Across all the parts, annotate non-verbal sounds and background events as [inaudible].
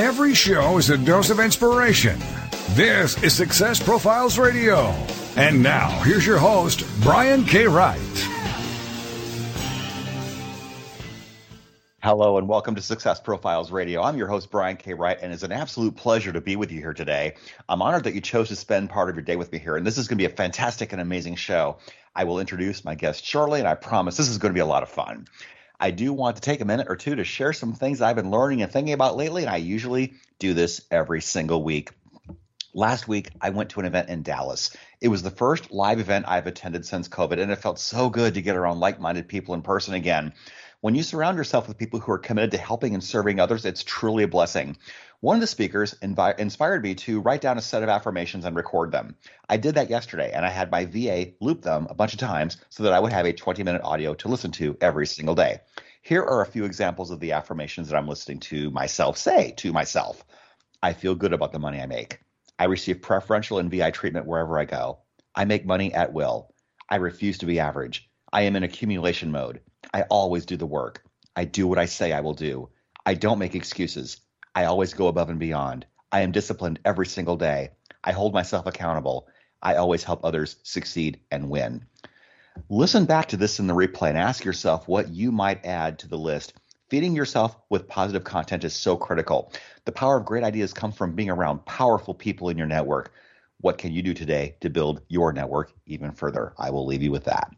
Every show is a dose of inspiration. This is Success Profiles Radio. And now, here's your host, Brian K. Wright. Hello and welcome to Success Profiles Radio. I'm your host, Brian K. Wright, and it's an absolute pleasure to be with you here today. I'm honored that you chose to spend part of your day with me here, and this is going to be a fantastic and amazing show. I will introduce my guest shortly, and I promise this is going to be a lot of fun. I do want to take a minute or two to share some things I've been learning and thinking about lately, and I usually do this every single week. Last week, I went to an event in Dallas. It was the first live event I've attended since COVID, and it felt so good to get around like minded people in person again. When you surround yourself with people who are committed to helping and serving others, it's truly a blessing. One of the speakers invi- inspired me to write down a set of affirmations and record them. I did that yesterday, and I had my VA loop them a bunch of times so that I would have a 20 minute audio to listen to every single day. Here are a few examples of the affirmations that I'm listening to myself say to myself I feel good about the money I make. I receive preferential and VI treatment wherever I go. I make money at will. I refuse to be average. I am in accumulation mode. I always do the work. I do what I say I will do. I don't make excuses. I always go above and beyond. I am disciplined every single day. I hold myself accountable. I always help others succeed and win. Listen back to this in the replay and ask yourself what you might add to the list. Feeding yourself with positive content is so critical. The power of great ideas comes from being around powerful people in your network. What can you do today to build your network even further? I will leave you with that.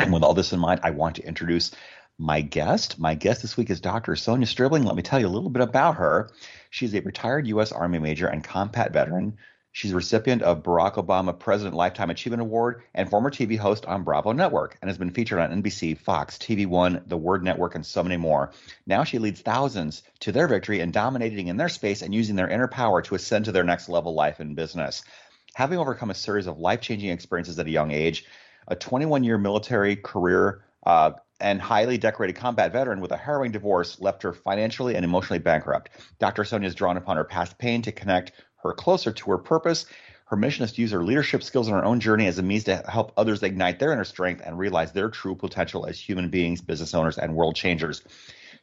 And with all this in mind, I want to introduce my guest. My guest this week is Dr. Sonia Stribling. Let me tell you a little bit about her. She's a retired U.S. Army major and combat veteran. She's a recipient of Barack Obama President Lifetime Achievement Award and former TV host on Bravo Network and has been featured on NBC, Fox, TV One, The Word Network, and so many more. Now she leads thousands to their victory and dominating in their space and using their inner power to ascend to their next level life and business. Having overcome a series of life changing experiences at a young age, a 21 year military career uh, and highly decorated combat veteran with a harrowing divorce left her financially and emotionally bankrupt. Dr. Sonia has drawn upon her past pain to connect her closer to her purpose. Her mission is to use her leadership skills on her own journey as a means to help others ignite their inner strength and realize their true potential as human beings, business owners, and world changers.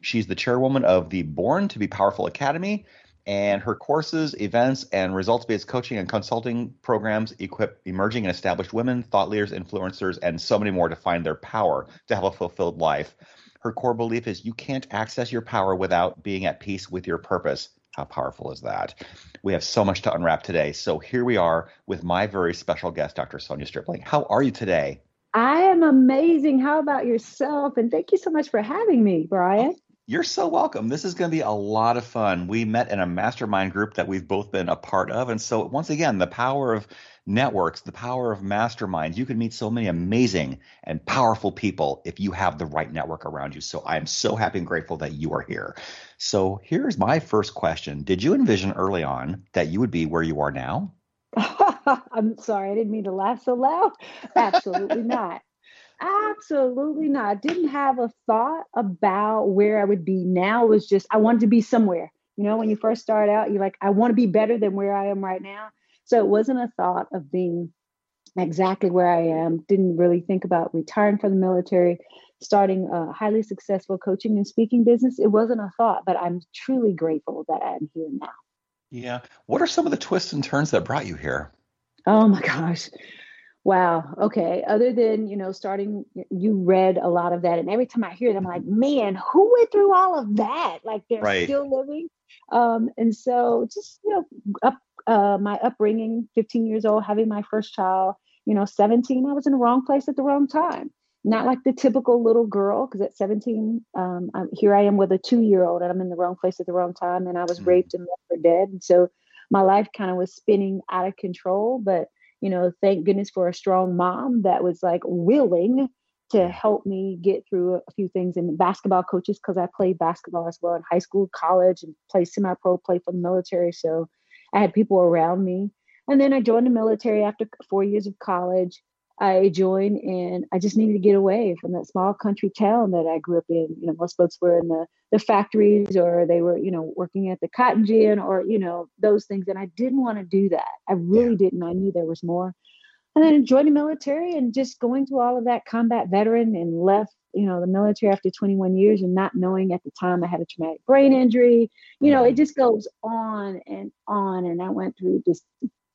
She's the chairwoman of the Born to Be Powerful Academy, and her courses, events, and results based coaching and consulting programs equip emerging and established women, thought leaders, influencers, and so many more to find their power to have a fulfilled life. Her core belief is you can't access your power without being at peace with your purpose. How powerful is that? We have so much to unwrap today. So here we are with my very special guest, Dr. Sonia Stribling. How are you today? I am amazing. How about yourself? And thank you so much for having me, Brian. You're so welcome. This is going to be a lot of fun. We met in a mastermind group that we've both been a part of. And so, once again, the power of networks, the power of masterminds. You can meet so many amazing and powerful people if you have the right network around you. So, I am so happy and grateful that you are here. So, here's my first question Did you envision early on that you would be where you are now? [laughs] I'm sorry, I didn't mean to laugh so loud. Absolutely not. Absolutely not. I didn't have a thought about where I would be now. It was just I wanted to be somewhere. You know, when you first start out, you're like, I want to be better than where I am right now. So it wasn't a thought of being exactly where I am. Didn't really think about retiring from the military, starting a highly successful coaching and speaking business. It wasn't a thought, but I'm truly grateful that I'm here now. Yeah. What are some of the twists and turns that brought you here? Oh my gosh. Wow. Okay. Other than, you know, starting, you read a lot of that. And every time I hear it, I'm like, man, who went through all of that? Like they're right. still living. Um, and so just, you know, up, uh, my upbringing, 15 years old, having my first child, you know, 17, I was in the wrong place at the wrong time. Not like the typical little girl, because at 17, um, I'm, here I am with a two year old and I'm in the wrong place at the wrong time. And I was mm raped and left for dead. And so my life kind of was spinning out of control. But you know, thank goodness for a strong mom that was like willing to help me get through a few things. And basketball coaches, because I played basketball as well in high school, college, and played semi pro, played for the military. So I had people around me. And then I joined the military after four years of college. I joined and I just needed to get away from that small country town that I grew up in. You know, most folks were in the, the factories or they were, you know, working at the cotton gin or, you know, those things. And I didn't want to do that. I really yeah. didn't. I knew there was more. And then I joined the military and just going through all of that combat veteran and left, you know, the military after 21 years and not knowing at the time I had a traumatic brain injury. You know, mm-hmm. it just goes on and on. And I went through this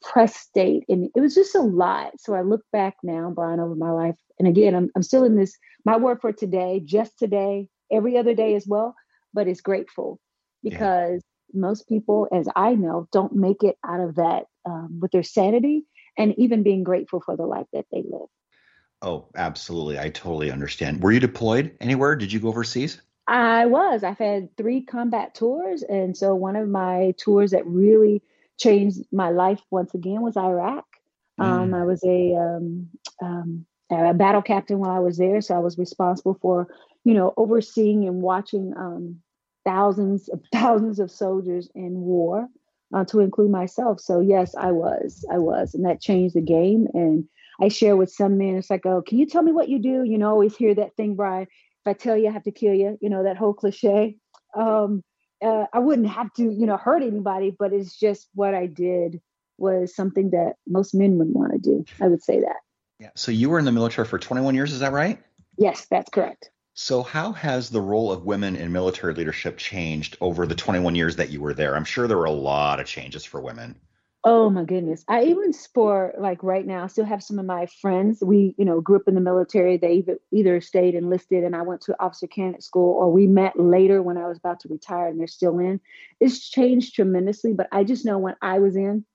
press state and it was just a lot. So i look back now brian over my life and again i'm, I'm still in this my word for today just today every other day as well but it's grateful because yeah. most people as i know don't make it out of that um, with their sanity and even being grateful for the life that they live. Oh absolutely. I totally understand. Were you deployed anywhere? Did you go overseas? I was. I've had three combat tours and so one of my tours that really changed my life once again was Iraq. Um, mm. I was a, um, um, a battle captain while I was there, so I was responsible for, you know, overseeing and watching um, thousands of [laughs] thousands of soldiers in war, uh, to include myself. So yes, I was, I was, and that changed the game. And I share with some men, it's like, oh, can you tell me what you do? You know, always hear that thing, Brian. If I tell you, I have to kill you. You know that whole cliche. Um, uh, I wouldn't have to, you know, hurt anybody, but it's just what I did was something that most men would want to do. I would say that. Yeah. So you were in the military for 21 years, is that right? Yes, that's correct. So how has the role of women in military leadership changed over the 21 years that you were there? I'm sure there were a lot of changes for women. Oh my goodness. I even for like right now, I still have some of my friends. We, you know, grew up in the military. They either, either stayed enlisted and I went to officer candidate school or we met later when I was about to retire and they're still in. It's changed tremendously, but I just know when I was in,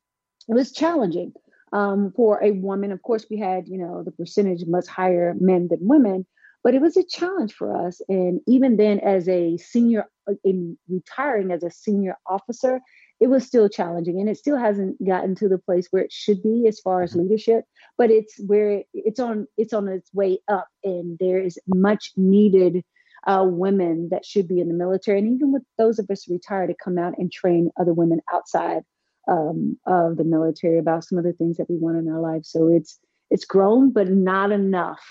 it was challenging um, for a woman. Of course, we had, you know, the percentage much higher men than women, but it was a challenge for us. And even then, as a senior, in retiring as a senior officer, it was still challenging and it still hasn't gotten to the place where it should be as far as mm-hmm. leadership but it's where it's on it's on its way up and there is much needed uh, women that should be in the military and even with those of us retired to come out and train other women outside um, of the military about some of the things that we want in our lives so it's it's grown but not enough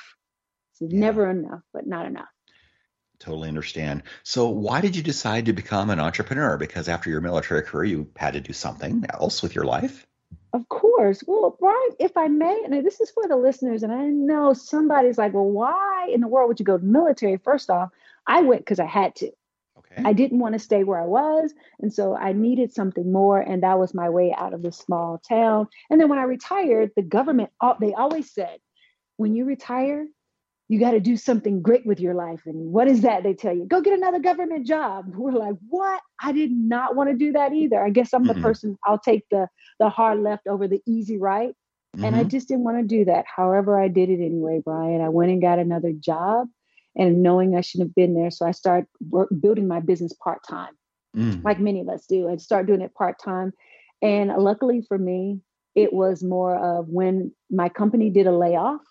it's yeah. never enough but not enough totally understand. So, why did you decide to become an entrepreneur? Because after your military career, you had to do something else with your life. Of course. Well, Brian, if I may, and this is for the listeners, and I know somebody's like, well, why in the world would you go to military? First off, I went because I had to. Okay. I didn't want to stay where I was. And so I needed something more. And that was my way out of this small town. And then when I retired, the government, they always said, when you retire, you got to do something great with your life. And what is that? They tell you, go get another government job. [laughs] We're like, what? I did not want to do that either. I guess I'm mm-hmm. the person, I'll take the, the hard left over the easy right. Mm-hmm. And I mm-hmm. just didn't want to do that. However, I did it anyway, Brian. I went and got another job and knowing I shouldn't have been there. So I started work, building my business part time, mm. like many of us do, and start doing it part time. And luckily for me, it was more of when my company did a layoff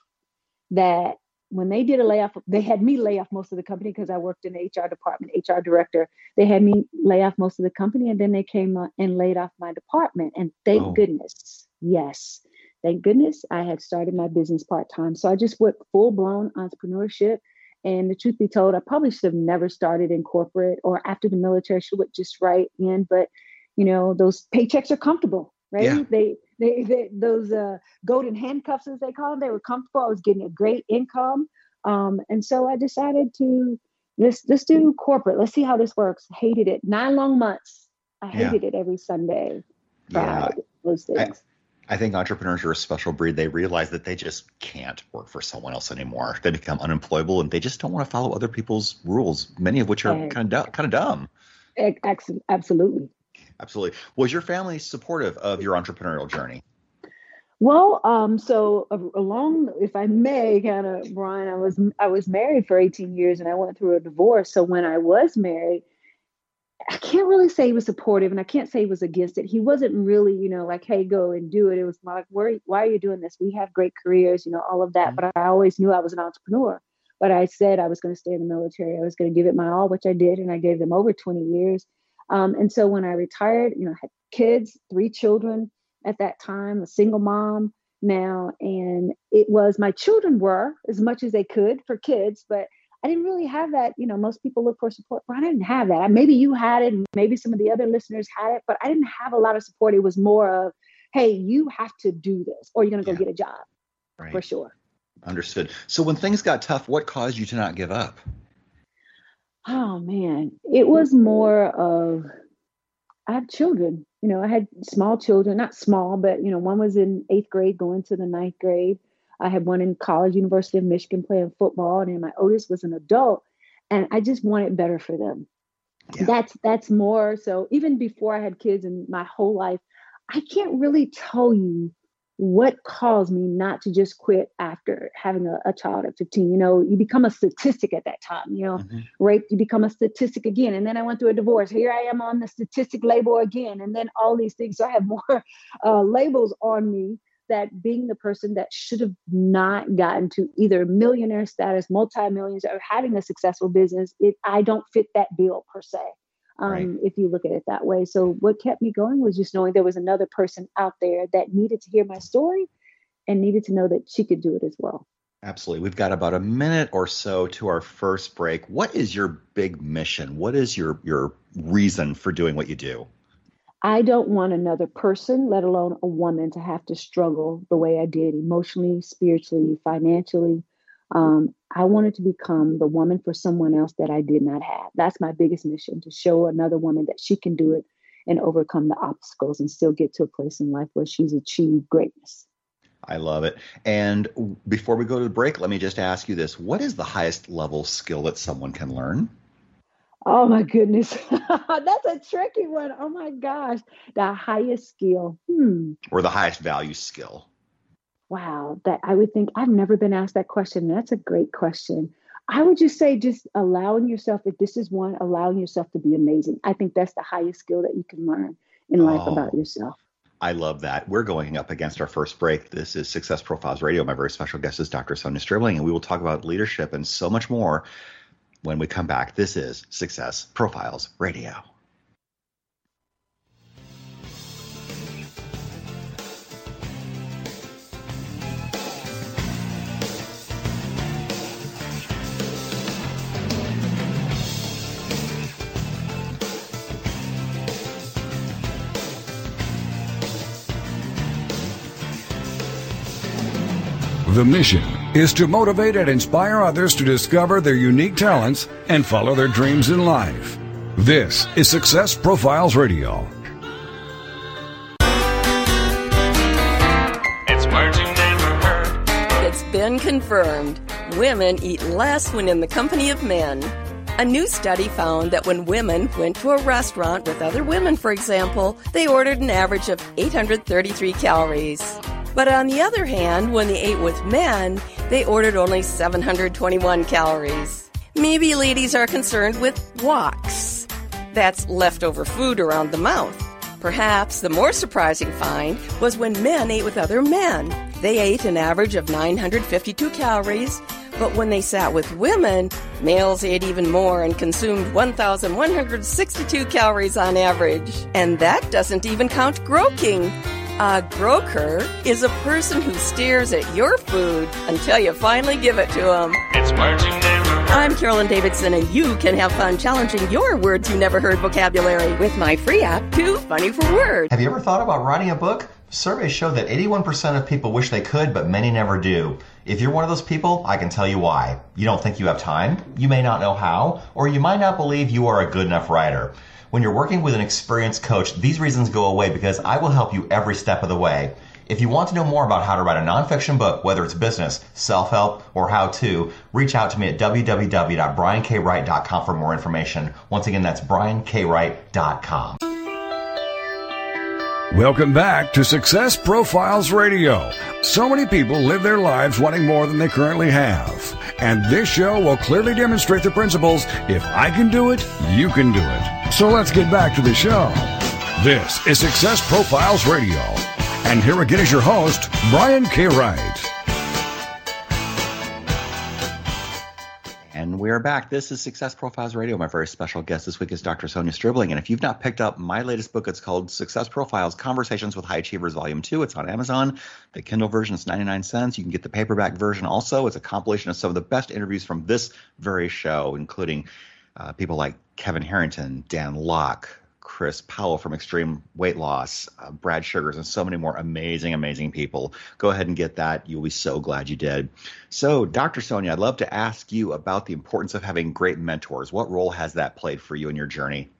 that when they did a layoff, they had me lay off most of the company because I worked in the HR department, HR director. They had me lay off most of the company, and then they came and laid off my department. And thank oh. goodness, yes, thank goodness, I had started my business part time. So I just went full blown entrepreneurship. And the truth be told, I probably should have never started in corporate or after the military. Should have just right in, but you know those paychecks are comfortable, right? Yeah. They they, they those uh, golden handcuffs, as they call them, they were comfortable. I was getting a great income, um, and so I decided to let's let's do corporate. Let's see how this works. Hated it. Nine long months. I hated yeah. it every Sunday. Yeah, those things. I, I think entrepreneurs are a special breed. They realize that they just can't work for someone else anymore. They become unemployable, and they just don't want to follow other people's rules, many of which are kind of kind of dumb. Absolutely. Absolutely. Was your family supportive of your entrepreneurial journey? Well, um, so uh, along, if I may, kind of, Brian, I was I was married for 18 years, and I went through a divorce. So when I was married, I can't really say he was supportive, and I can't say he was against it. He wasn't really, you know, like, "Hey, go and do it." It was like, "Why, why are you doing this? We have great careers, you know, all of that." Mm-hmm. But I always knew I was an entrepreneur. but I said I was going to stay in the military. I was going to give it my all, which I did, and I gave them over 20 years. Um, and so when I retired, you know, I had kids, three children at that time, a single mom now, and it was my children were as much as they could for kids, but I didn't really have that. You know, most people look for support, but I didn't have that. Maybe you had it, maybe some of the other listeners had it, but I didn't have a lot of support. It was more of, hey, you have to do this, or you're going to go get a job right. for sure. Understood. So when things got tough, what caused you to not give up? Oh man, it was more of I have children. You know, I had small children, not small, but you know, one was in eighth grade going to the ninth grade. I had one in college, University of Michigan, playing football, and then my oldest was an adult, and I just wanted better for them. Yeah. That's that's more so. Even before I had kids, and my whole life, I can't really tell you what caused me not to just quit after having a, a, child at 15 you know you become a statistic at that time you know mm-hmm. rape you become a statistic again. And then i went through a divorce. Here i am on the statistic label again. And then all these things. So i have [laughs] more uh, labels on me that being the person that should have not gotten to either millionaire status multi-millions or having a successful business it i don't fit that bill per se um, right. if you look at it that way. So what kept me going was just knowing there was another person out there that needed to hear my story and needed to know that she could do it as well. Absolutely. We've got about a minute or so to our first break. What is your big mission? What is your your reason for doing what you do? I don't want another person, let alone a woman, to have to struggle the way I did emotionally, spiritually, financially, um, I wanted to become the woman for someone else that I did not have. That's my biggest mission to show another woman that she can do it and overcome the obstacles and still get to a place in life where she's achieved greatness. I love it. And before we go to the break, let me just ask you this What is the highest level skill that someone can learn? Oh my goodness. [laughs] That's a tricky one. Oh my gosh. The highest skill. Hmm. Or the highest value skill wow, that I would think I've never been asked that question. That's a great question. I would just say, just allowing yourself, if this is one, allowing yourself to be amazing. I think that's the highest skill that you can learn in life oh, about yourself. I love that. We're going up against our first break. This is Success Profiles Radio. My very special guest is Dr. Sonia Stribling, and we will talk about leadership and so much more when we come back. This is Success Profiles Radio. The mission is to motivate and inspire others to discover their unique talents and follow their dreams in life. This is Success Profiles Radio. It's words you never heard. It's been confirmed. Women eat less when in the company of men. A new study found that when women went to a restaurant with other women, for example, they ordered an average of 833 calories. But on the other hand, when they ate with men, they ordered only 721 calories. Maybe ladies are concerned with woks. That's leftover food around the mouth. Perhaps the more surprising find was when men ate with other men. They ate an average of 952 calories, but when they sat with women, males ate even more and consumed 1,162 calories on average. And that doesn't even count groking. A groker is a person who stares at your food until you finally give it to them. It's words you never heard. I'm Carolyn Davidson, and you can have fun challenging your words you never heard vocabulary with my free app, Too Funny for Words. Have you ever thought about writing a book? Surveys show that 81% of people wish they could, but many never do. If you're one of those people, I can tell you why. You don't think you have time, you may not know how, or you might not believe you are a good enough writer. When you're working with an experienced coach, these reasons go away because I will help you every step of the way. If you want to know more about how to write a nonfiction book, whether it's business, self-help, or how to, reach out to me at www.briankwright.com for more information. Once again, that's briankwright.com. Welcome back to Success Profiles Radio. So many people live their lives wanting more than they currently have. And this show will clearly demonstrate the principles if I can do it, you can do it. So let's get back to the show. This is Success Profiles Radio. And here again is your host, Brian K. Wright. And we are back. This is Success Profiles Radio. My very special guest this week is Dr. Sonia Stribling. And if you've not picked up my latest book, it's called Success Profiles Conversations with High Achievers, Volume 2. It's on Amazon. The Kindle version is 99 cents. You can get the paperback version also. It's a compilation of some of the best interviews from this very show, including uh, people like Kevin Harrington, Dan Lok, Chris Powell from Extreme Weight Loss, uh, Brad Sugars, and so many more amazing, amazing people. Go ahead and get that. You'll be so glad you did. So, Dr. Sonia, I'd love to ask you about the importance of having great mentors. What role has that played for you in your journey?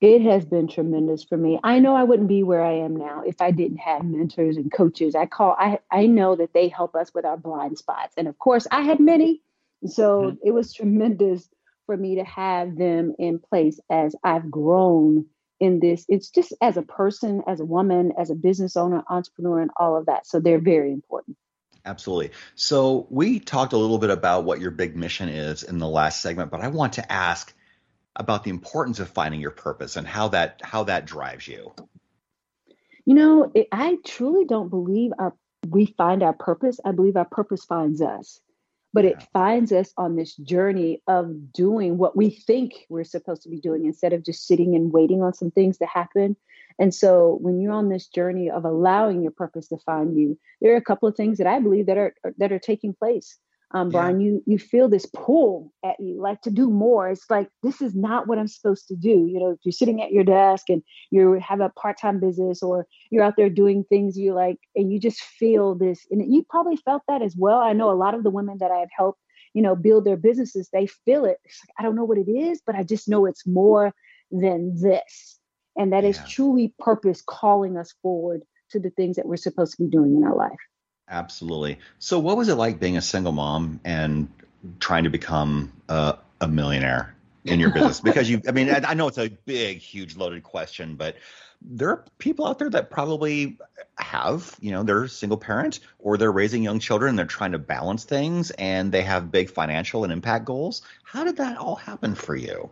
It has been tremendous for me. I know I wouldn't be where I am now if I didn't have mentors and coaches. I call I I know that they help us with our blind spots. And of course, I had many. So mm-hmm. it was tremendous for me to have them in place as I've grown in this. It's just as a person as a woman as a business owner entrepreneur and all of that. So they're very important. Absolutely. So we talked a little bit about what your big mission is in the last segment but i want to ask about the importance of finding your purpose and how that how that drives you. You know it, i truly don't believe our we find our purpose. I believe our purpose finds us but yeah. it finds us on this journey of doing what we think we're supposed to be doing instead of just sitting and waiting on some things to happen. And so when you're on this journey of allowing your purpose to find you, there are a couple of things that I believe that are that are taking place um, Brian, yeah. you you feel this pull at you, like to do more. It's like this is not what I'm supposed to do. You know, if you're sitting at your desk and you have a part-time business, or you're out there doing things you like, and you just feel this, and you probably felt that as well. I know a lot of the women that I have helped, you know, build their businesses, they feel it. It's like I don't know what it is, but I just know it's more than this, and that yeah. is truly purpose calling us forward to the things that we're supposed to be doing in our life. Absolutely. So, what was it like being a single mom and trying to become a, a millionaire in your business? [laughs] because you, I mean, I, I, know it's a big, huge, loaded question, but there are people out there that probably have, you know, they're single parent or they're raising young children and they're trying to balance things and they have big financial and impact goals. How did that all happen for you?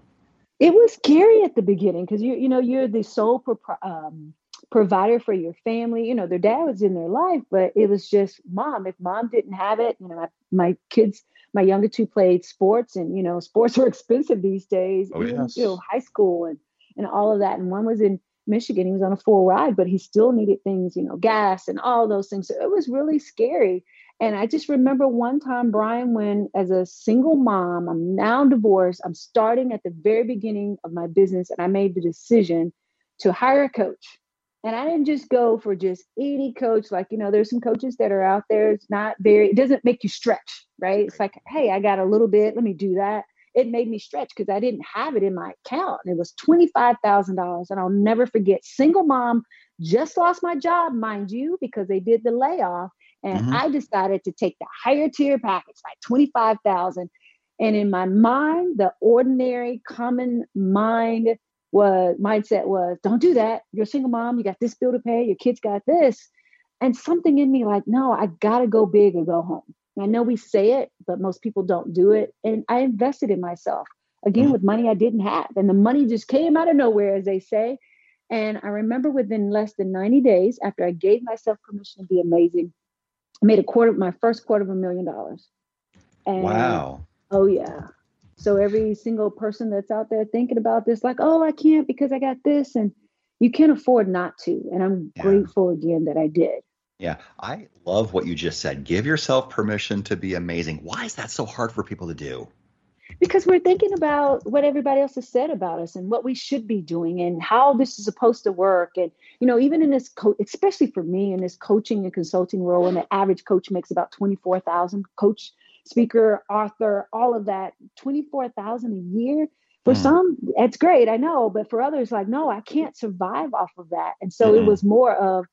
It was scary at the beginning because you, you know, you're the sole um, provider for your family. You know, their dad was in their life, but it was just mom. If mom didn't have it, you know, my, my kids, my younger two played sports, and you know, [laughs] sports are expensive these days. Oh, yes. You know, high school and and all of that. And one was in Michigan. He was on a full ride, but he still needed things, you know, gas and all those things. So it was really scary. And I just remember one time, Brian, when as a single mom, I'm now divorced, I'm starting at the very beginning of my business, and I made the decision to hire a coach and I didn't just go for just any coach. Like, you know, there's some coaches that are out there. It's not very, it doesn't make you stretch, right? It's like, hey, I got a little bit. Let me do that. It made me stretch because I didn't have it in my account. It was $25,000. And I'll never forget, single mom, just lost my job, mind you, because they did the layoff. And mm-hmm. I decided to take the higher tier package, like 25,000. And in my mind, the ordinary common mind was mindset was don't do that. You're a single mom, you got this bill to pay, your kids got this. And something in me like, no, I gotta go big or go home. I know we say it, but most people don't do it. And I invested in myself again mm-hmm. with money I didn't have. And the money just came out of nowhere, as they say. And I remember within less than 90 days, after I gave myself permission to be amazing, I made a quarter, my first quarter of a million dollars. And, wow. Oh yeah. So every single person that's out there thinking about this, like, oh, I can't because I got this, and you can't afford not to. And I'm yeah. grateful again that I did. Yeah, I love what you just said. Give yourself permission to be amazing. Why is that so hard for people to do? Because we're thinking about what everybody else has said about us and what we should be doing and how this is supposed to work. And, you know, even in this, co- especially for me in this coaching and consulting role, and the average coach makes about 24,000 coach speaker, author, all of that, 24,000 a year. For mm. some, it's great, I know, but for others, like, no, I can't survive off of that. And so mm. it was more of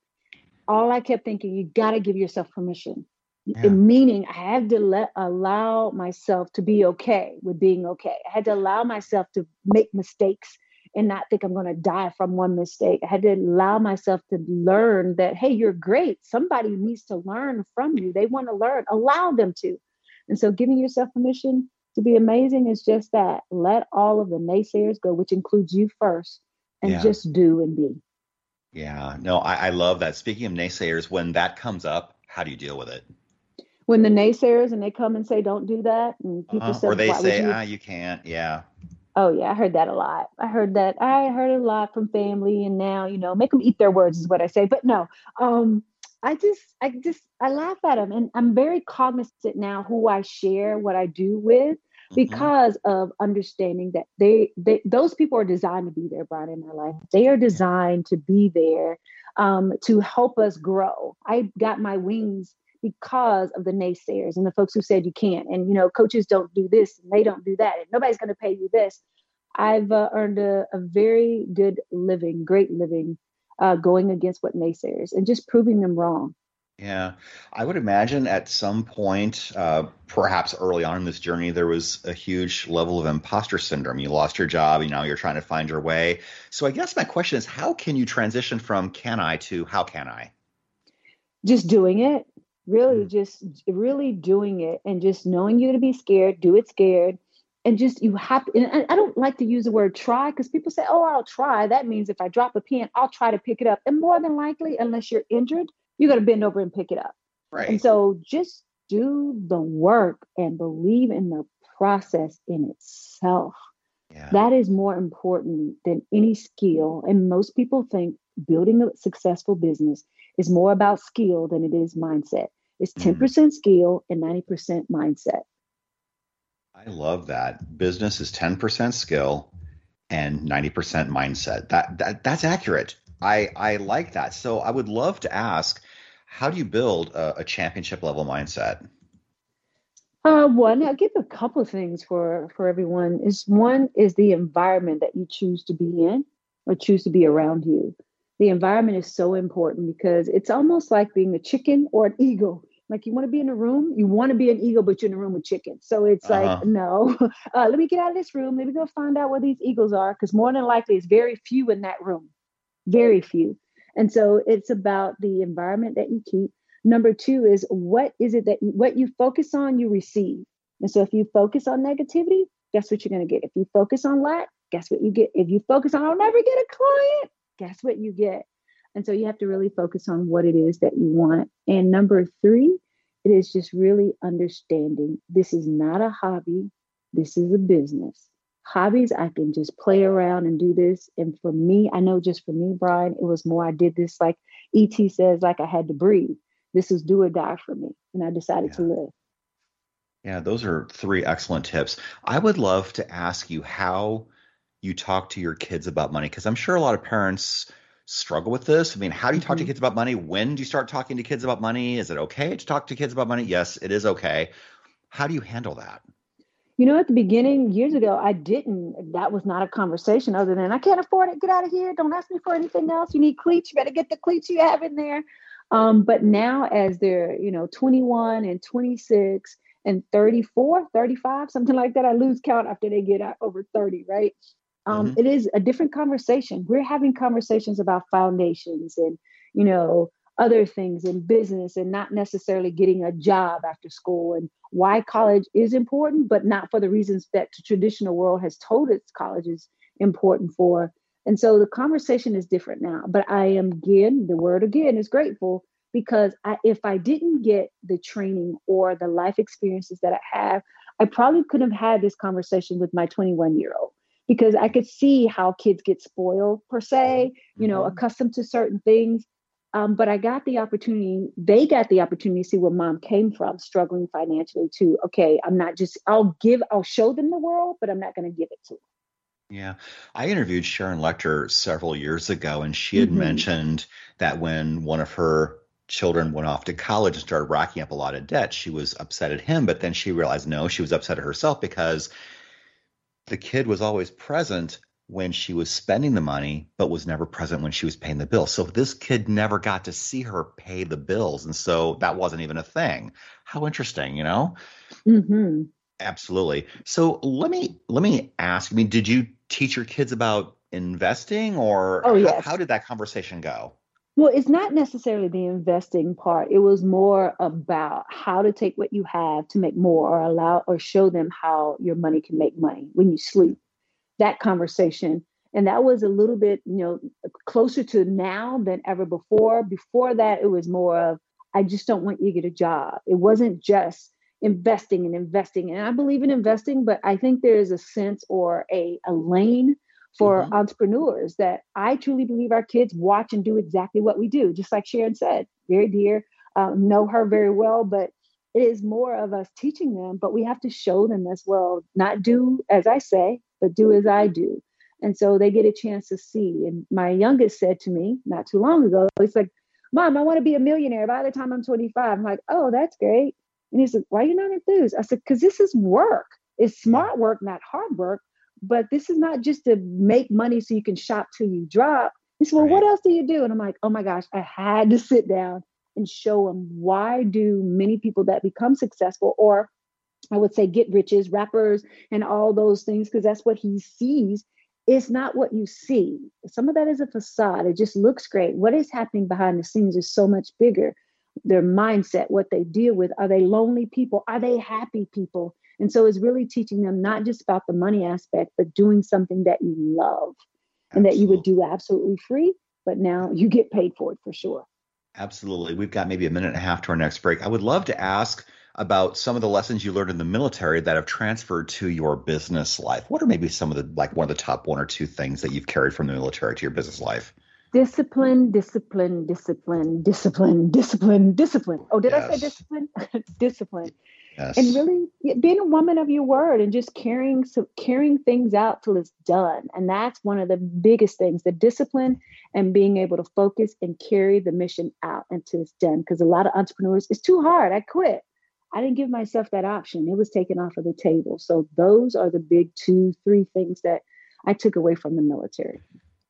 all I kept thinking, you got to give yourself permission. Yeah. Meaning, I had to let allow myself to be okay with being okay. I had to allow myself to make mistakes and not think I'm going to die from one mistake. I had to allow myself to learn that, hey, you're great. Somebody needs to learn from you. They want to learn. Allow them to. And so giving yourself permission to be amazing is just that. Let all of the naysayers go, which includes you first, and yeah. just do and be. Yeah, no, I, I love that. Speaking of naysayers, when that comes up, how do you deal with it? when the naysayers and they come and say don't do that and people uh-huh. say or they say you? ah you can't yeah oh yeah i heard that a lot i heard that i heard a lot from family and now you know make them eat their words is what i say but no um i just i just i laugh at them and i'm very cognizant now who i share what i do with mm-hmm. because mm-hmm. of understanding that they, they those people are designed to be there brian in my life they are designed to be there um, to help us grow i got my wings because of the naysayers and the folks who said you can't and you know coaches don't do this and they don't do that and nobody's going to pay you this i've uh, earned a, a, very good living great living uh, going against what naysayers and just proving them wrong yeah, I would imagine at some point, uh, perhaps early on in this journey, there was a huge level of imposter syndrome. You lost your job, you know, you're trying to find your way. So I guess my question is, how can you transition from can I to how can I? Just doing it really mm. just really doing it and just knowing you're going to be scared do it scared and just you have to, and i don't like to use the word try because people say oh i'll try. That means if i drop a pen i'll try to pick it up. And more than likely unless you're injured you're going to bend over and pick it up. Right. And so just do the work and believe in the process in itself. Yeah. that is more important than any skill. And most people think building a successful business is more about skill than it is mindset. It's 10% mm. skill and 90% mindset. I love that. Business is 10% skill and 90% mindset. That, that that's accurate. I I like that. So I would love to ask, how do you build a, a championship level mindset? Uh, one, I'll give a couple of things for for everyone. Is one is the environment that you choose to be in or choose to be around you the environment is so important because it's almost like being a chicken or an [laughs] eagle. Like you want to be in a room, you want to be an eagle, but you're in a room with chickens. So it's uh-huh. like, no, [laughs] uh, let me get out of this room. Let me go find out where these eagles are, because more than likely, it's very few in that room, very few. And so it's about the environment that you keep. Number two is what is it that you, what you focus on, you receive. And so if you focus on negativity, guess what you're going to get? If you focus on lack, guess what you get? If you focus on I'll never get a client, guess what you get? And so you have to really focus on what it is that you want. And number three, it is just really understanding this is not a hobby, this is a business. Hobbies, I can just play around and do this. And for me, I know just for me, Brian, it was more I did this like ET says, like I had to breathe. This is do or die for me. And I decided yeah. to live. Yeah, those are three excellent tips. I would love to ask you how you talk to your kids about money? Because I'm sure a lot of parents struggle with this. I mean, how do you talk mm-hmm. to kids about money? When do you start talking to kids about money? Is it okay to talk to kids about money? Yes, it is okay. How do you handle that? You know, at the beginning, years ago, I didn't. That was not a conversation other than I can't afford it. Get out of here. Don't ask me for anything else. You need cleats. You better get the cleats you have in there. Um, but now, as they're, you know, 21 and 26 and 34, 35, something like that, I lose count after they get out over 30, right? Um, mm-hmm. it is a different conversation. We're having conversations about foundations and, you know, other things in business and not necessarily getting a job after school and why college is important, but not for the reasons that the traditional world has told us college is important for. And so the conversation is different now. But I am again, the word again is grateful because I, if I didn't get the training or the life experiences that I have, I probably couldn't have had this conversation with my 21 year old because I could see how kids get spoiled per se, you know, mm-hmm. accustomed to certain things. Um, but I got the opportunity, they got the opportunity to see where mom came from, struggling financially too. Okay, I'm not just, I'll give, I'll show them the world, but I'm not going to give it to them. Yeah. I interviewed Sharon Lechter several years ago, and she had mm-hmm. mentioned that when one of her children went off to college and started racking up a lot of debt, she was upset at him. But then she realized no, she was upset at herself because the kid was always present when she was spending the money, but was never present when she was paying the bill. So this kid never got to see her pay the bills. And so that wasn't even a thing. How interesting, you know? Mm-hmm. Absolutely. So let me let me ask. I mean, did you teach your kids about investing, or oh, yes. how, how did that conversation go? Well, it's not necessarily the investing part. It was more about how to take what you have to make more or allow or show them how your money can make money when you sleep. That conversation. And that was a little bit, you know, closer to now than ever before. Before that, it was more of I just don't want you to get a job. It wasn't just investing and investing. And I believe in investing, but I think there is a sense or a, a lane for mm-hmm. entrepreneurs that I truly believe our kids watch and do exactly what we do. Just like Sharon said, very dear, um, know her very well, but it is more of us teaching them, but we have to show them as well, not do as I say, but do as I do. And so they get a chance to see. And my youngest said to me not too long ago, he's like, Mom, I want to be a millionaire by the time I'm 25. I'm like, oh, that's great. And he said, Why are you not enthused? I said, Because this is work. It's smart work, not hard work. But this is not just to make money so you can shop till you drop. He said, Well, right. what else do you do? And I'm like, Oh my gosh, I had to sit down and show him why do many people that become successful or I would say get riches, rappers, and all those things, because that's what he sees. It's not what you see. Some of that is a facade. It just looks great. What is happening behind the scenes is so much bigger. Their mindset, what they deal with. Are they lonely people? Are they happy people? And so it's really teaching them not just about the money aspect, but doing something that you love absolutely. and that you would do absolutely free, but now you get paid for it for sure. Absolutely. We've got maybe a minute and a half to our next break. I would love to ask about some of the lessons you learned in the military that have transferred to your business life. What are maybe some of the like one of the top one or two things that you've carried from the military to your business life? Discipline, discipline, discipline, discipline, discipline, discipline. Oh, did yes. I say discipline? [laughs] discipline. Yes. And really being a woman of your word and just carrying carrying things out till it's done. And that's one of the biggest things, the discipline and being able to focus and carry the mission out until it's done. Because a lot of entrepreneurs, it's too hard. I quit. I didn't give myself that option. It was taken off of the table. So those are the big two, three things that I took away from the military.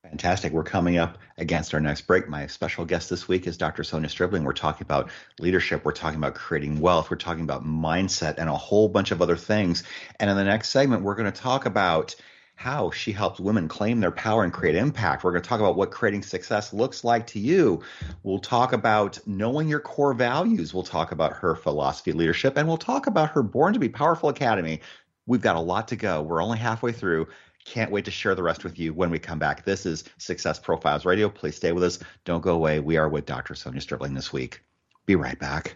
Fantastic. We're coming up against our next break. My special guest this week is Dr. Sonia Stribling. We're talking about leadership. We're talking about creating wealth. We're talking about mindset and a whole bunch of other things. And in the next segment, we're going to talk about how she helps women claim their power and create impact. We're going to talk about what creating success looks like to you. We'll talk about knowing your core values. We'll talk about her philosophy leadership, and we'll talk about her Born to Be Powerful Academy. We've got a lot to go. We're only halfway through. Can't wait to share the rest with you when we come back. This is Success Profiles Radio. Please stay with us. Don't go away. We are with Dr. Sonia Stribling this week. Be right back.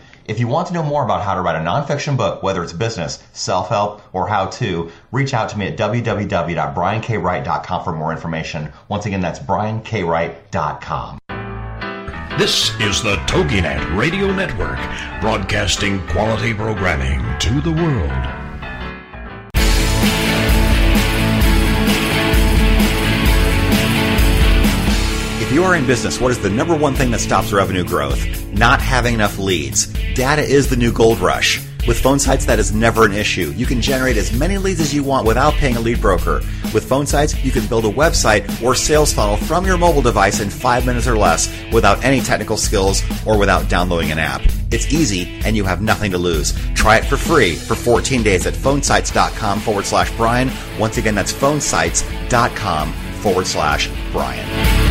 If you want to know more about how to write a nonfiction book, whether it's business, self help, or how to, reach out to me at www.briankwright.com for more information. Once again, that's briankwright.com. This is the TogiNet Radio Network, broadcasting quality programming to the world. If you are in business, what is the number one thing that stops revenue growth? Not having enough leads. Data is the new gold rush. With PhoneSites, that is never an issue. You can generate as many leads as you want without paying a lead broker. With PhoneSites, you can build a website or sales funnel from your mobile device in five minutes or less without any technical skills or without downloading an app. It's easy and you have nothing to lose. Try it for free for 14 days at phonesites.com forward slash Brian. Once again, that's phonesites.com forward slash Brian.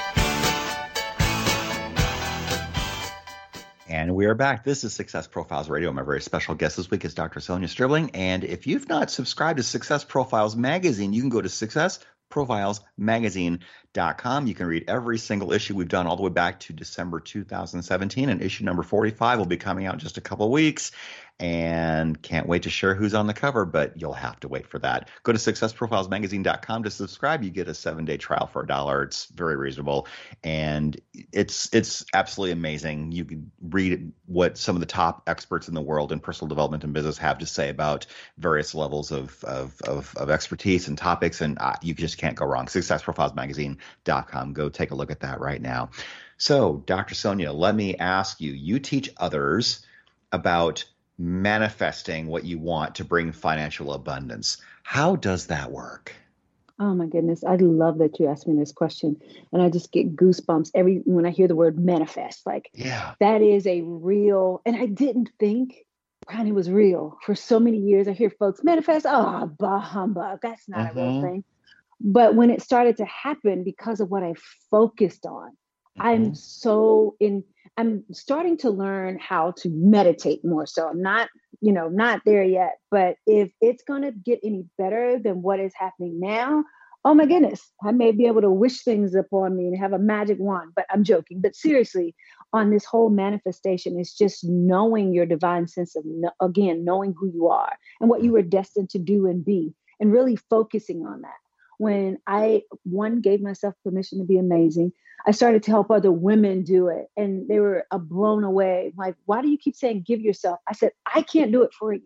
And we are back. This is Success Profiles Radio. My very special guest this week is Dr. Sonia Stribling. And if you've not subscribed to Success Profiles magazine, you can go to Success successprofilesmagazine.com. You can read every single issue we've done all the way back to December 2017, and issue number 45 will be coming out in just a couple weeks and can't wait to share who's on the cover, but you'll have to wait for that. Go to successprofilesmagazine.com to subscribe. You get a seven day trial for a dollar. It's very reasonable, and it's it's absolutely amazing. You can read what some of the top experts in the world in personal development and business have to say about various levels of of of, of expertise and topics, and uh, you just can't go wrong. Successprofilesmagazine.com. Go take a look at that right now. So, Dr. Sonia, let me ask you. You teach others about manifesting what you want to bring financial abundance. How does that work? Oh my goodness, I love that you asked me this question, and I just get goosebumps every when I hear the word manifest. Like, yeah, that is a real. And I didn't think Brian it was real for so many years. I hear folks manifest. Oh, bah humbug. That's not mm-hmm. a real mm-hmm. thing. But when it started to happen because of what I focused on, mm-hmm. I'm so in I'm starting to learn how to meditate more. So I'm not, you know, not there yet. But if it's going to get any better than what is happening now, oh my goodness, I may be able to wish things upon me and have a magic wand. But I'm joking. But seriously, on this whole manifestation, it's just knowing your divine sense of, again, knowing who you are and what you were destined to do and be, and really focusing on that when I one gave myself permission to be amazing, I started to help other women do it, and they were uh, blown away. Like, why do you keep saying give yourself? I said, I can't do it for you.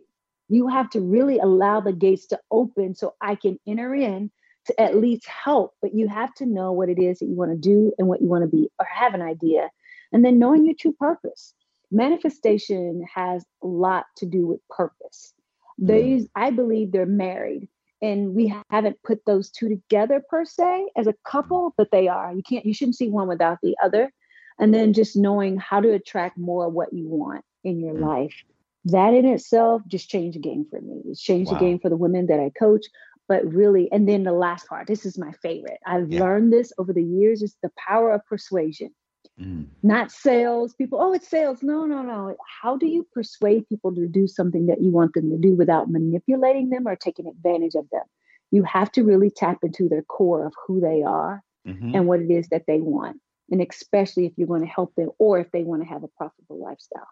You have to really allow the gates to open so I can enter in to at least help. But you have to know what it is that you want to do and what you want to be, or have an idea, and then knowing your true purpose. Manifestation has a lot to do with purpose. These, I believe, they're married and we haven't put those two together per se as a couple but they are you can't you shouldn't see one without the other and then just knowing how to attract more of what you want in your mm. life that in itself just changed the game for me it's changed wow. the game for the women that i coach but really and then the last part this is my favorite i've yeah. learned this over the years is the power of persuasion Mm. Not sales. People, oh, it's sales. No, no, no. How do you persuade people to do something that you want them to do without manipulating them or taking advantage of them? You have to really tap into their core of who they are mm-hmm. and what it is that they want. And especially if you're going to help them or if they want to have a profitable lifestyle.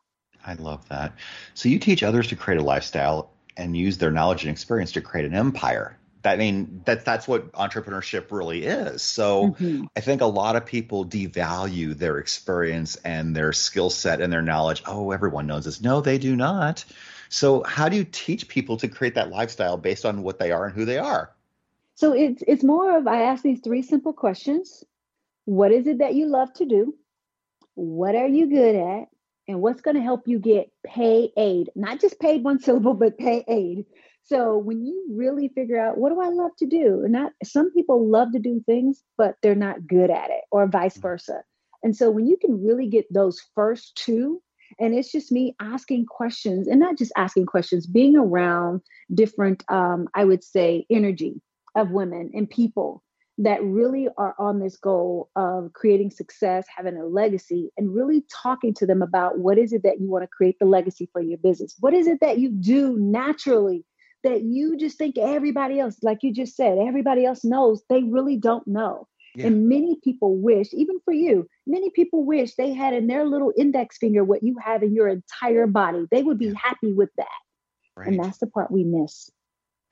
I love that. So you teach others to create a lifestyle and use their knowledge and experience to create an empire. I mean, that that's what entrepreneurship really is. So mm-hmm. I think a lot of people devalue their experience and their skill set and their knowledge. Oh, everyone knows this. No, they do not. So how do you teach people to create that lifestyle based on what they are and who they are? So it's it's more of I ask these three simple questions. What is it that you love to do? What are you good at? And what's going to help you get pay aid? Not just paid one syllable, but pay aid so when you really figure out what do I love to do, and not some people love to do things, but they're not good at it, or vice mm. versa. And so when you can really get those first two, and it's just me asking questions and not just asking questions, being around different, um, I would say, energy of women and people that really are on this goal of creating success, having a legacy, and really talking to them about what is it that you want to create the legacy for your business? What is it that you do naturally that you just think everybody else, like you just said, everybody else knows, they really don't know. Yeah. And many people wish, even for you, many people wish they had in their little index finger what you have in your entire body. They would be yeah. happy with that. Right. And that's the part we miss.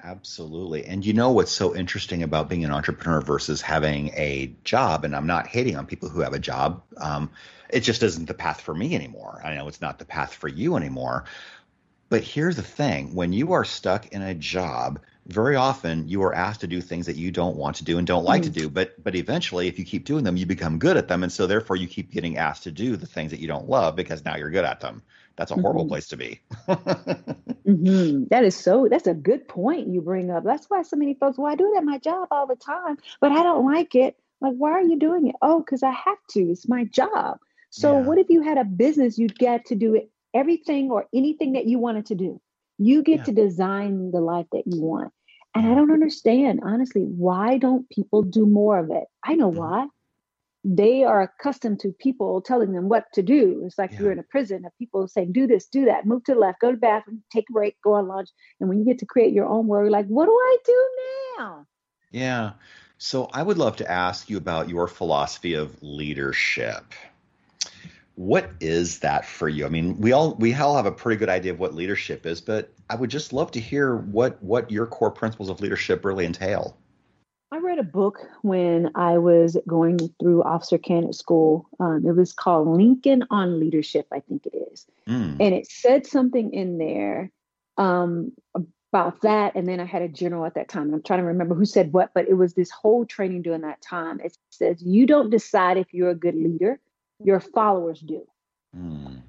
Absolutely. And you know what's so interesting about being an entrepreneur versus having a job? And I'm not hating on people who have a job. Um, it just isn't the path for me anymore. I know it's not the path for you anymore. But here's the thing when you are stuck in a job, very often you are asked to do things that you don't want to do and don't like mm. to do but but eventually if you keep doing them you become good at them and so therefore you keep getting asked to do the things that you don't love because now you're good at them that's a horrible mm-hmm. place to be [laughs] mm-hmm. that is so that's a good point you bring up that's why so many folks well i do it at my job all the time but i don't like it like why are you doing it oh because i have to it's my job so yeah. what if you had a business you'd get to do it everything or anything that you wanted to do. You get yeah. to design the life that you want. And I don't understand, honestly, why don't people do more of it? I know mm-hmm. why. They are accustomed to people telling them what to do. It's like yeah. you're in a prison of people saying, do this, do that, move to the left, go to the bathroom, take a break, go on lunch. And when you get to create your own world, you're like, what do I do now? Yeah. So I would love to ask you about your philosophy of leadership. What is that for you? I mean, we all we all have a pretty good idea of what leadership is, but I would just love to hear what what your core principles of leadership really entail. I read a book when I was going through officer candidate school. Um, it was called Lincoln on Leadership, I think it is. Mm. And it said something in there um, about that. And then I had a general at that time. I'm trying to remember who said what, but it was this whole training during that time. It says, You don't decide if you're a good leader, your followers do. Mm.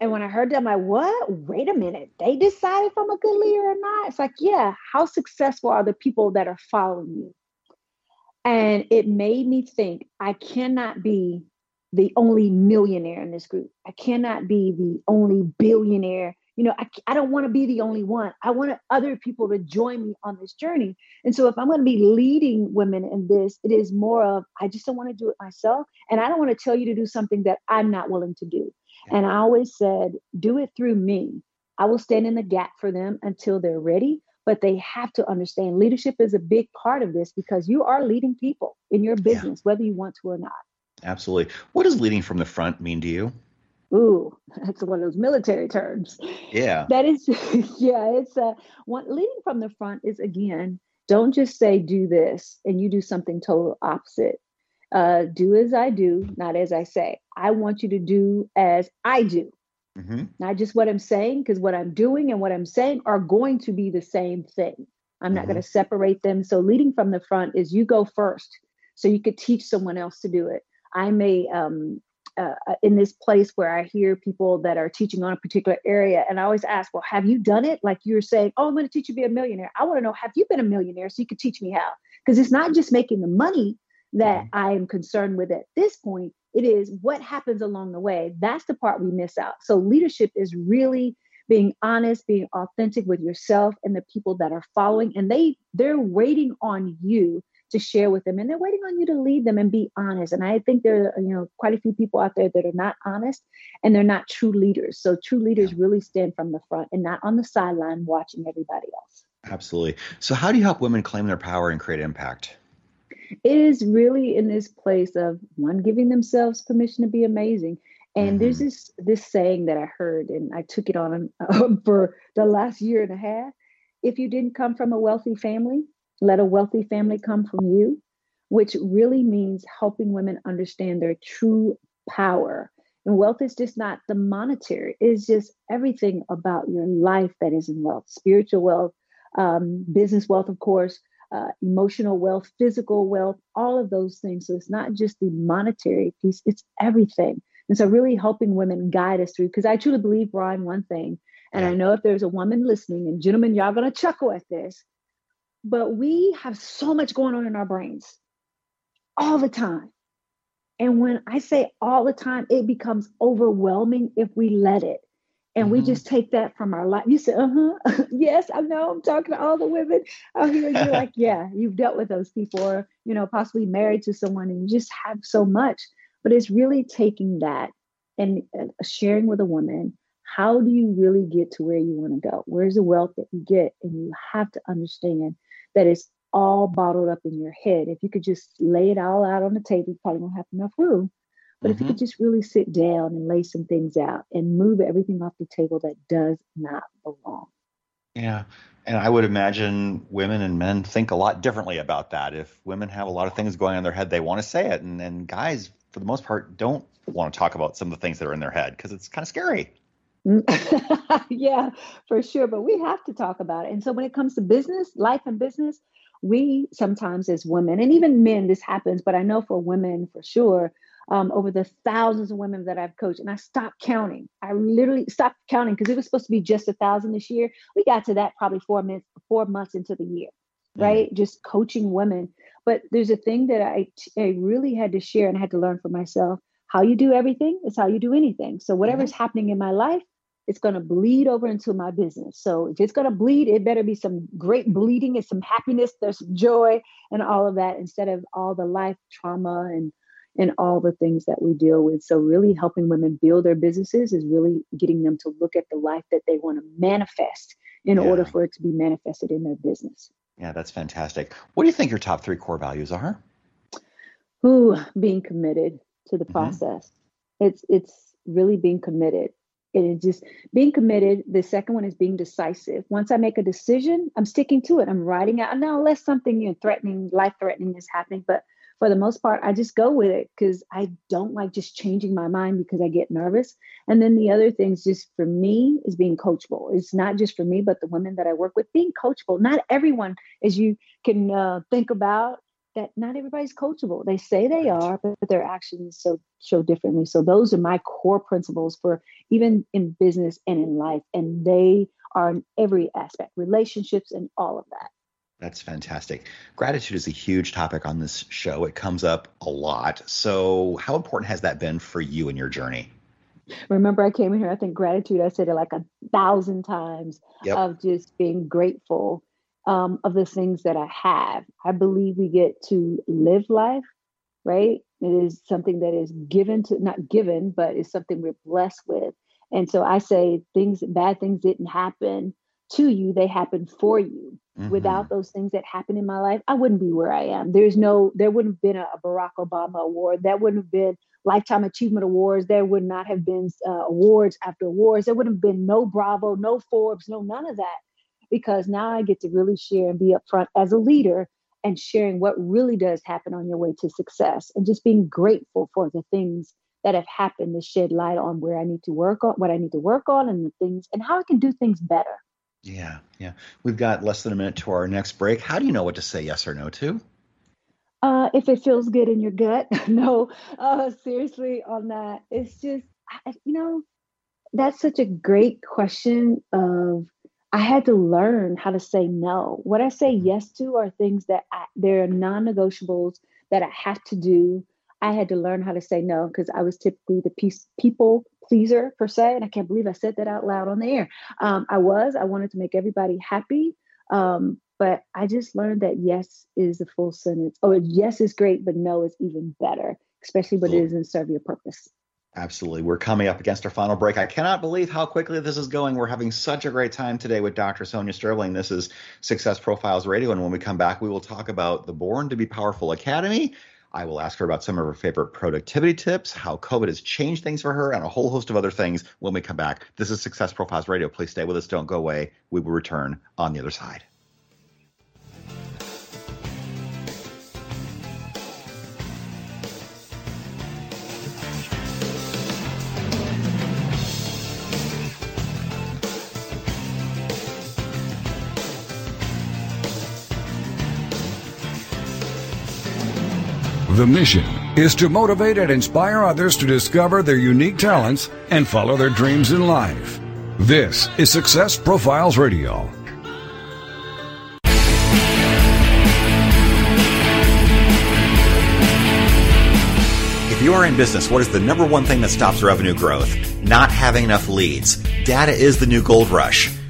And when I heard that, I'm like, What? Wait a minute. They decide if I'm a good leader or not? It's like, Yeah, how successful are the people that are following you? And it made me think I cannot be the only millionaire in this group. I cannot be the only billionaire you know, I, I don't want to be the only one. I want other people to join me on this journey. And so if I'm going to be leading women in this, it is more of, I just don't want to do it myself. And I don't want to tell you to do something that I'm not willing to do. And I always said, do it through me. I will stand in the gap for them until they're ready. But they have to understand leadership is a big part of this because you are leading people in your business, yeah. whether you want to or not. Absolutely. What does leading from the front mean to you? Ooh, [laughs] that's one of those military terms. Yeah. That is, [laughs] yeah, it's uh, one leading from the front is again, don't just say do this and you do something total opposite. Uh, do as I do, not as I say. I want you to do as I do. Mm-hmm. Not just what I'm saying, because what I'm doing and what I'm saying are going to be the same thing. I'm not mm-hmm. going to separate them. So leading from the front is you go first, so you could teach someone else to do it. I may um, uh, in this place where I hear people that are teaching on a particular area, and I always ask, "Well, have you done it?" Like you're saying, "Oh, I'm going to teach you to be a millionaire." I want to know, have you been a millionaire so you could teach me how? Because it's not just making the money that mm-hmm. I am concerned with at this point. It is what happens along the way. That's the part we miss out. So leadership is really being honest, being authentic with yourself and the people that are following, and they they're waiting on you to share with them and they're waiting on you to lead them and be honest. And i think there are you know quite a few people out there that are not honest and they're not true leaders. So true leaders really stand from the front and not on the sideline watching everybody else. Absolutely. So how do you help women claim their power and create impact it is really in this place of one giving themselves permission to be amazing and mm-hmm. there's this this saying that i heard and i took it on uh, [laughs] for the last year and a half if you didn't come from a wealthy family let a wealthy family come from you, which really means helping women understand their true power. And wealth is just not the monetary, it's just everything about your life that is in wealth spiritual wealth, um, business wealth, of course, uh, emotional wealth, physical wealth, all of those things. So it's not just the monetary piece, it's everything. And so, really helping women guide us through, because I truly believe, Brian, one thing, and I know if there's a woman listening, and gentlemen, y'all gonna chuckle at this, but we have so much going on in our brains all the time. And when I say all the time, it becomes overwhelming if we let it. And mm-hmm. we just take that from our life. You say, uh huh, [laughs] yes, I know. I'm talking to all the women out here. You're like, [laughs] yeah, you've dealt with those people, or, you know, possibly married to someone and you just have so much. But it's really taking that and sharing with a woman how do you really get to where you want to go? Where's the wealth that you get? And you have to understand that it's all bottled up in your head. If you could just lay it all out on the table, you probably won't have enough room. But mm-hmm. if you could mm-hmm. just really sit down and lay some things out and move everything off the table that does not belong. Yeah. And I would imagine women and men think a lot differently about that. If women have a lot of things going on in their head, they want to say it. And, and guys, for the most part, don't want to talk about some of the things that are in their head because it's kind of scary. [laughs] yeah, for sure. But we have to talk about it. And so when it comes to business, life and business, we sometimes as women, and even men, this happens, but I know for women for sure, um, over the thousands of women that I've coached, and I stopped counting. I literally stopped counting because it was supposed to be just a thousand this year. We got to that probably four minutes, four months into the year, mm-hmm. right? Just coaching women. But there's a thing that I, I really had to share and I had to learn for myself. How you do everything is how you do anything. So whatever's mm-hmm. happening in my life, it's going to bleed over into my business. So if it's going to bleed, it better be some great bleeding and some happiness, there's some joy and all of that instead of all the life trauma and and all the things that we deal with. So really helping women build their businesses is really getting them to look at the life that they want to manifest in yeah. order for it to be manifested in their business. Yeah, that's fantastic. What do you think your top three core values are? Ooh, being committed to the mm-hmm. process. It's it's really being committed. It is just being committed. The second one is being decisive. Once I make a decision, I'm sticking to it. I'm writing out now unless something you know, threatening, life threatening is happening. But for the most part, I just go with it because I don't like just changing my mind because I get nervous. And then the other things, just for me, is being coachable. It's not just for me, but the women that I work with, being coachable. Not everyone, as you can uh, think about, that not everybody's coachable. They say they are, but their actions so show differently. So those are my core principles for even in business and in life, and they are in every aspect, relationships and all of that. That's fantastic. Gratitude is a huge topic on this show. It comes up a lot. So, how important has that been for you in your journey? Remember, I came in here, I think gratitude, I said it like a thousand times yep. of just being grateful um, of the things that I have. I believe we get to live life, right? It is something that is given to, not given, but is something we're blessed with. And so I say things, bad things didn't happen to you, they happen for you. Mm-hmm. Without those things that happened in my life, I wouldn't be where I am. There's no, there wouldn't have been a, Barack Obama award. That wouldn't have been Lifetime Achievement Awards. There would not have been uh, awards after awards. There would have been no Bravo, no Forbes, no none of that. Because now I get to really share and be upfront as a leader and sharing what really does happen on your way to success and just being grateful for the things that have happened to shed light on where I need to work on, what I need to work on, and the things and how I can do things better. Yeah, yeah. We've got less than a minute to our next break. How do you know what to say yes or no to? Uh, if it feels good in your gut. [laughs] no, uh, seriously, on that. It's just, you know, that's such a great question of I had to learn how to say no. What I say mm-hmm. yes to are things that I, they're non-negotiables that I have to do. I had to learn how to say no because I was typically the piece, people pleaser per se. And I can't believe I said that out loud on the air. Um, I was, I wanted to make everybody happy. Um, but I just learned that yes is the full sentence. Oh, yes is great, but no is even better, especially when it is in serve your purpose. Absolutely. We're coming up against our final break. I cannot believe how quickly this is going. We're having such a great time today with Dr. Sonja Stribling. This is Success Profiles Radio. And when we come back, we will talk about the Born to Be Powerful Academy, I will ask her about some of her favorite productivity tips, how COVID has changed things for her, and a whole host of other things when we come back. This is Success Profiles Radio. Please stay with us. Don't go away. We will return on the other side. The mission is to motivate and inspire others to discover their unique talents and follow their dreams in life. This is Success Profiles Radio. If you are in business, what is the number one thing that stops revenue growth? Not having enough leads. Data is the new gold rush.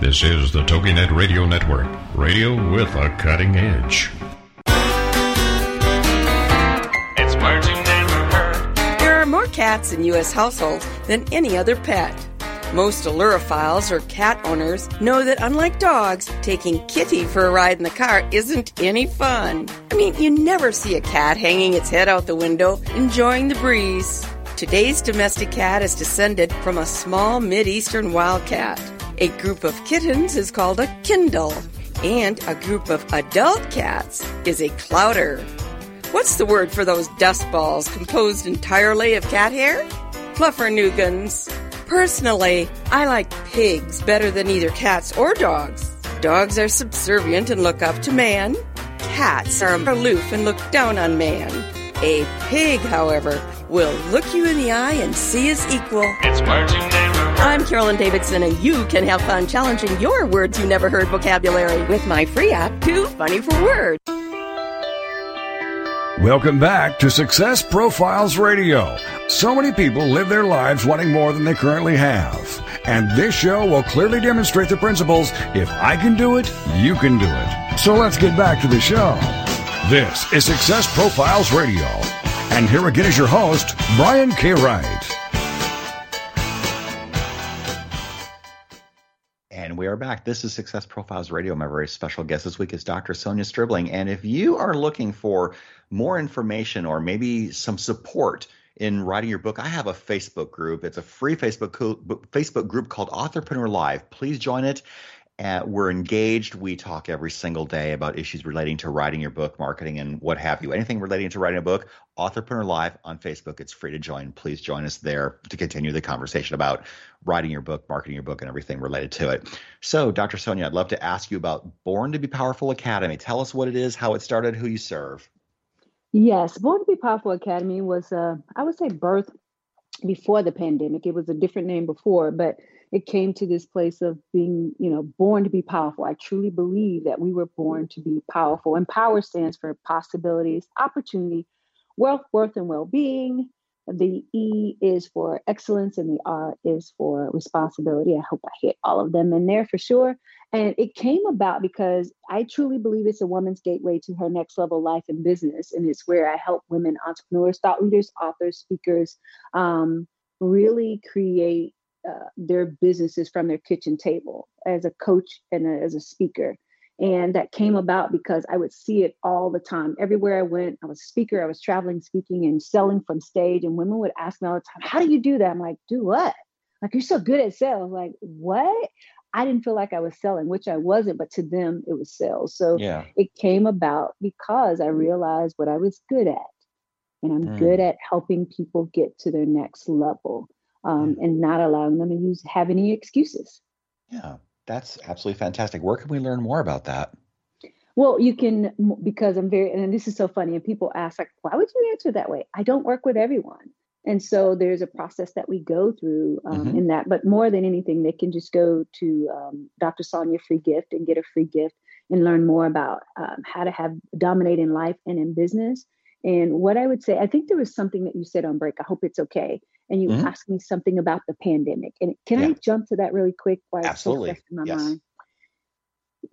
This is the TogiNet Radio Network, radio with a cutting edge. It's words you never heard. There are more cats in U.S. households than any other pet. Most Ailurophiles or cat owners know that unlike dogs, taking Kitty for a ride in the car isn't any fun. I mean, you never see a cat hanging its head out the window, enjoying the breeze. Today's domestic cat is descended from a small Mid-Eastern wildcat. A group of kittens is called a Kindle, and a group of adult cats is a clouder. What's the word for those dust balls composed entirely of cat hair? Fluffernuggins. Personally, I like pigs better than either cats or dogs. Dogs are subservient and look up to man. Cats are aloof and look down on man. A pig, however, will look you in the eye and see as equal. It's you never I'm Carolyn Davidson, and you can have fun challenging your words you never heard vocabulary with my free app, Too Funny for Words. Welcome back to Success Profiles Radio. So many people live their lives wanting more than they currently have. And this show will clearly demonstrate the principles if I can do it, you can do it. So let's get back to the show. This is Success Profiles Radio. And here again is your host, Brian K. Wright. And we are back. This is Success Profiles Radio. My very special guest this week is Dr. Sonja Stribling. And if you are looking for more information or maybe some support in writing your book, I have a Facebook group. It's a free Facebook Facebook group called Authorpreneur Live. Please join it. Uh, we're engaged. We talk every single day about issues relating to writing your book, marketing, and what have you. Anything relating to writing a book, Authorpreneur Live on Facebook. It's free to join. Please join us there to continue the conversation about writing your book, marketing your book, and everything related to it. So, Dr. Sonja, I'd love to ask you about Born to Be Powerful Academy. Tell us what it is, how it started, who you serve. Yes, Born to Be Powerful Academy was, uh, I would say, birth before the pandemic. It was a different name before, but it came to this place of being, you know, born to be powerful. I truly believe that we were born to be powerful. And power stands for possibilities, opportunity, wealth, worth, and well being. The E is for excellence and the R is for responsibility. I hope I hit all of them in there for sure. And it came about because I truly believe it's a woman's gateway to her next level life and business. And it's where I help women entrepreneurs, thought leaders, authors, speakers um, really create uh, their businesses from their kitchen table as a coach and a, as a speaker. And that came about because I would see it all the time. Everywhere I went, I was a speaker, I was traveling, speaking, and selling from stage. And women would ask me all the time, How do you do that? I'm like, Do what? Like, you're so good at sales. Like, what? I didn't feel like I was selling, which I wasn't, but to them, it was sales. So yeah. it came about because I realized what I was good at. And I'm mm. good at helping people get to their next level um, mm. and not allowing them to use have any excuses. Yeah. That's absolutely fantastic. Where can we learn more about that? Well, you can because I'm very and this is so funny and people ask like why would you answer that way? I don't work with everyone. And so there's a process that we go through um, mm-hmm. in that. But more than anything, they can just go to um, Dr. Sonja Free Gift and get a free gift and learn more about um, how to have dominate in life and in business. And what I would say, I think there was something that you said on break. I hope it's okay and you mm-hmm. asked me something about the pandemic. And can yeah. I jump to that really quick? While Absolutely. So in my yes. mind?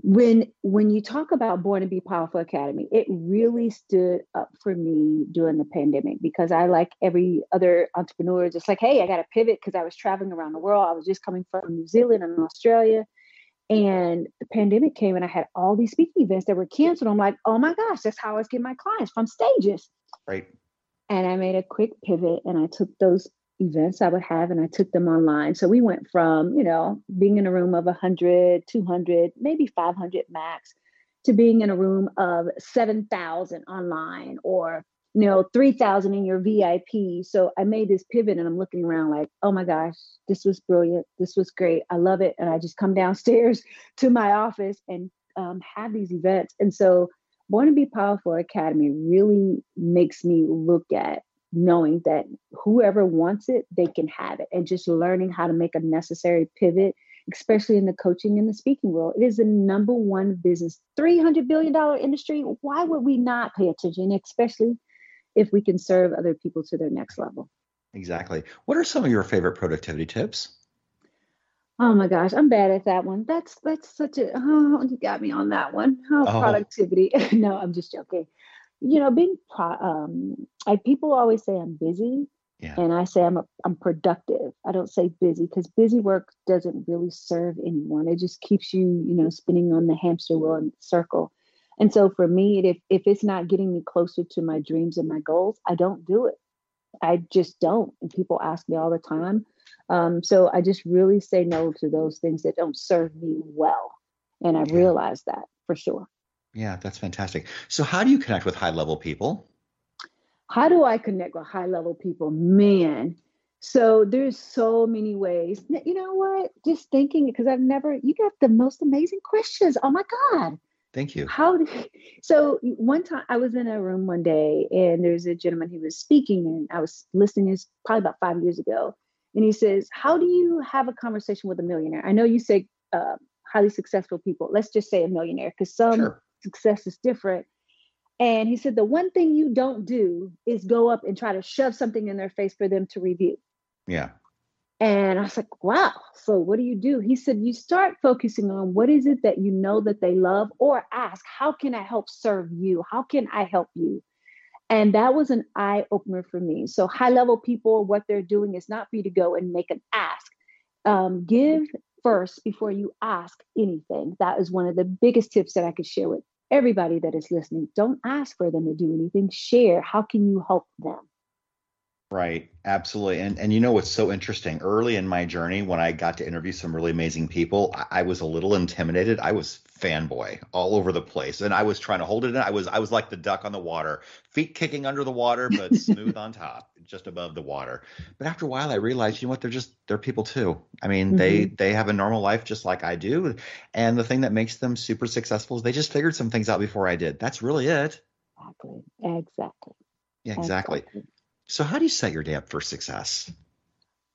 When when you talk about Born to Be Powerful Academy, it really stood up for me during the pandemic because I, like every other entrepreneur, just like, hey, I got to pivot because I was traveling around the world. I was just coming from New Zealand and Australia. And the pandemic came and I had all these speaking events that were canceled. I'm like, oh my gosh, that's how I was getting my clients from stages. Right. And I made a quick pivot and I took those events I would have and I took them online. So we went from, you know, being in a room of 100, 200, maybe 500 max to being in a room of 7,000 online or, you know, 3,000 in your VIP. So I made this pivot and I'm looking around like, oh my gosh, this was brilliant. This was great. I love it. And I just come downstairs [laughs] to my office and um, have these events. And so Born to Be Powerful Academy really makes me look at knowing that whoever wants it, they can have it, and just learning how to make a necessary pivot, especially in the coaching and the speaking world. It is the number one business, $300 billion industry. Why would we not pay attention, especially if we can serve other people to their next level? Exactly. What are some of your favorite productivity tips? Oh my gosh, I'm bad at that one. That's that's such a oh, you got me on that one. Oh, oh. productivity. [laughs] no, I'm just joking you know, being pro- um, I people always say I'm busy, yeah. and I say I'm a, I'm productive. I don't say busy because busy work doesn't really serve anyone. It just keeps you, you know, spinning on the hamster wheel and circle. And so for me, if if it's not getting me closer to my dreams and my goals, I don't do it. I just don't. And people ask me all the time. Um, so I just really say no to those things that don't serve me well. And I yeah. realize that for sure. Yeah, that's fantastic. So, how do you connect with high level people? How do I connect with high level people? Man, so there's so many ways. You know what? Just thinking because I've never. You got the most amazing questions. Oh my god. Thank you. How do, [laughs] so one time I was in a room one day and there's a gentleman who was speaking and I was listening this probably about five years ago. And he says, How do you have a conversation with a millionaire? I know you say uh, highly successful people. Let's just say a millionaire because some sure success is different. And he said, the one thing you don't do is go up and try to shove something in their face for them to review. Yeah. And I was like, wow. So what do you do? He said, you start focusing on what is it that you know that they love, or ask, how can I help serve you? How can I help you? And that was an eye opener for me. So, high level people, what they're doing is not for you to go and make an ask. Um, give first before you ask anything. That is one of the biggest tips that I could share with everybody that is listening. Don't ask for them to do anything, share. How can you help them? Right, absolutely. And and you know what's so interesting? Early in my journey, when I got to interview some really amazing people, I, I, was a little intimidated. I was fanboy all over the place, and I was trying to hold it in. I was I was like the duck on the water, feet kicking under the water, but [laughs] smooth on top, just above the water. But after a while, I realized, you know what? They're just they're people too. I mean, mm-hmm. they they have a normal life just like I do, and the thing that makes them super successful is they just figured some things out before I did. That's really it. Exactly. Exactly. Yeah, exactly. exactly. So, how do you set your day up for success?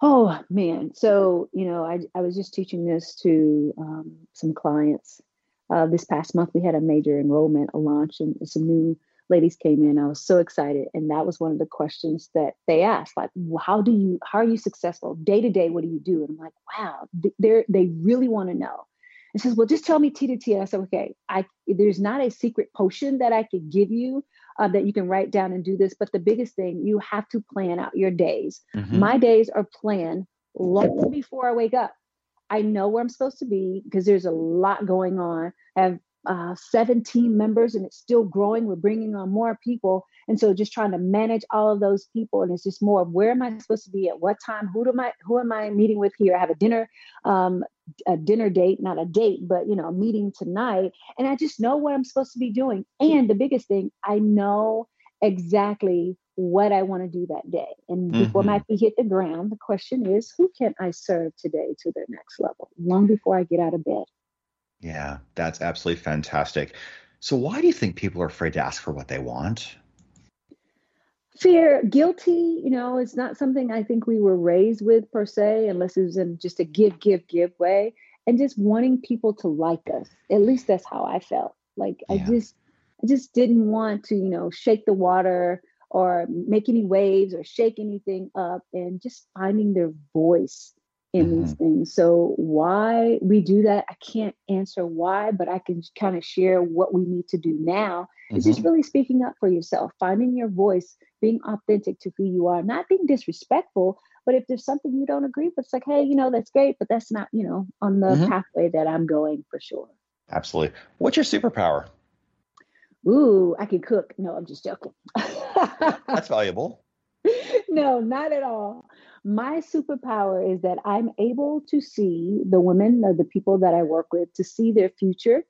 Oh man, so you know, I I was just teaching this to um, some clients. Uh, this past month, we had a major enrollment, a launch, and some new ladies came in. I was so excited, and that was one of the questions that they asked, like, "How do you? How are you successful day to day? What do you do?" And I'm like, "Wow, they they really want to know." And says, "Well, just tell me T to T." And I said, "Okay, I there's not a secret potion that I could give you uh, that you can write down and do this. But the biggest thing, you have to plan out your days. Mm-hmm. My days are planned long before I wake up. I know where I'm supposed to be because there's a lot going on. I have uh, 17 members and it's still growing. We're bringing on more people. And so just trying to manage all of those people. And it's just more of where am I supposed to be at what time? Who am I, who am I meeting with here? I have a dinner, um, a dinner date, not a date, but you know, a meeting tonight. And I just know what I'm supposed to be doing. And the biggest thing, I know exactly what I want to do that day. And before mm-hmm. my feet hit the ground, the question is, who can I serve today to their next level? Long before I get out of bed. Yeah, that's absolutely fantastic. So, why do you think people are afraid to ask for what they want? Fear, guilty, you know, it's not something I think we were raised with per se, unless it was in just a give, give, give way. And just wanting people to like us. At least that's how I felt. Like yeah. I just I just didn't want to, you know, shake the water or make any waves or shake anything up and just finding their voice in mm-hmm. these things. So why we do that, I can't answer why, but I can kind of share what we need to do now. Mm-hmm. It's just really speaking up for yourself, finding your voice, being authentic to who you are, not being disrespectful. But if there's something you don't agree with, it's like, hey, you know, that's great, but that's not, you know, on the mm-hmm. pathway that I'm going for sure. Absolutely. What's your superpower? Ooh, I can cook. No, I'm just joking. that's valuable. [laughs] no, not at all. My superpower is that I'm able to see the women or the people that I work with to see their future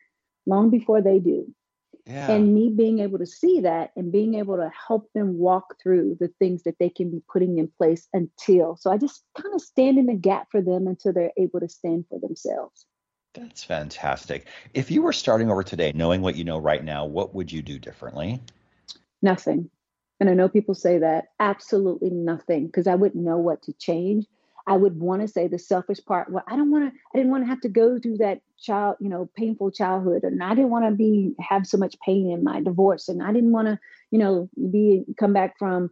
long before they do. Yeah. And me being able to see that and being able to help them walk through the things that they can be putting in place until. So I just kind of stand in the gap for them until they're able to stand for themselves. That's fantastic. If you were starting over today, knowing what you know right now, what would you do differently? Nothing. And I know people say that absolutely nothing because I wouldn't know what to change. I would want to say the selfish part. Well, I don't want to. I didn't want to have to go through that child, you know, painful childhood, and I didn't want to be have so much pain in my divorce, and I didn't want to, you know, be come back from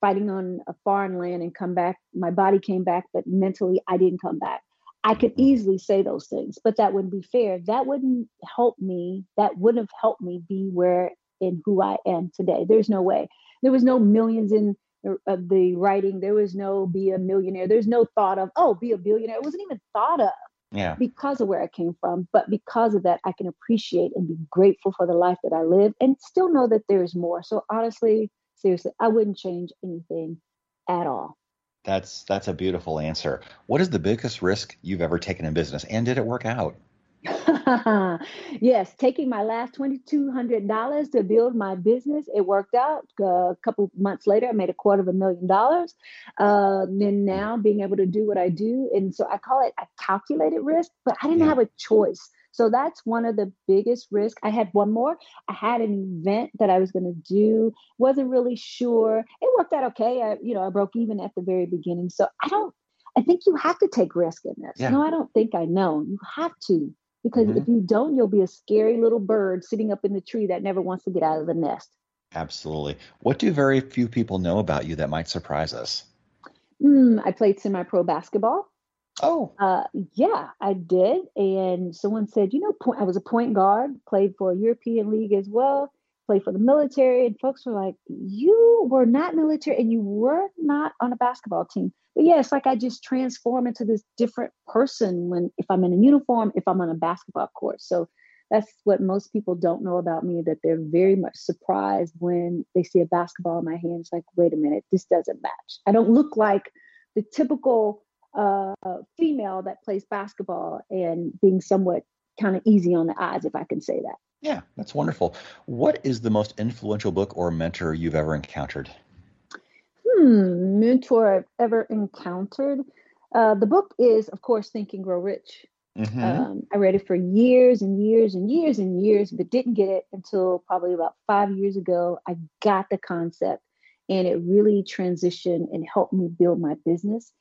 fighting on a foreign land and come back. My body came back, but mentally I didn't come back. I could easily say those things, but that wouldn't be fair. That wouldn't help me. That wouldn't have helped me be where in who I am today. There's no way. There was no millions in of the writing. There was no be a millionaire. There's no thought of, oh, be a billionaire. It wasn't even thought of. Yeah. Because of where I came from. But because of that, I can appreciate and be grateful for the life that I live and still know that there's more. So honestly, seriously, I wouldn't change anything at all. That's that's a beautiful answer. What is the biggest risk you've ever taken in business and did it work out? [laughs] yes, taking my last $2,200 to build my business, it worked out. Uh, a couple months later, I made a quarter of a million dollars. Uh, then now being able to do what I do. And so I call it a calculated risk, but I didn't yeah. have a choice. So that's one of the biggest risks. I had one more. I had an event that I was going to do. wasn't really sure. It worked out okay. I, you know, I broke even at the very beginning. So I don't. I think you have to take risk in this. Yeah. No, I don't think I know. You have to Because mm-hmm. if you don't, you'll be a scary little bird sitting up in the tree that never wants to get out of the nest. Absolutely. What do very few people know about you that might surprise us? Mm, I played semi pro basketball. Oh. Uh, yeah, I did. And someone said, you know, I was a point guard, played for a European league as well, played for the military. And folks were like, you were not military and you were not on a basketball team. But yeah, it's like I just transform into this different person when if I'm in a uniform, if I'm on a basketball court. So that's what most people don't know about me that they're very much surprised when they see a basketball in my hands like wait a minute this doesn't match i don't look like the typical uh, female that plays basketball and being somewhat kind of easy on the eyes if i can say that yeah that's wonderful what is the most influential book or mentor you've ever encountered hmm mentor i've ever encountered uh, the book is of course think and grow rich Mm-hmm. Um, I read it for years and years and years and years, but didn't get it until probably about five years ago. I got the concept and it really transitioned and helped me build my business.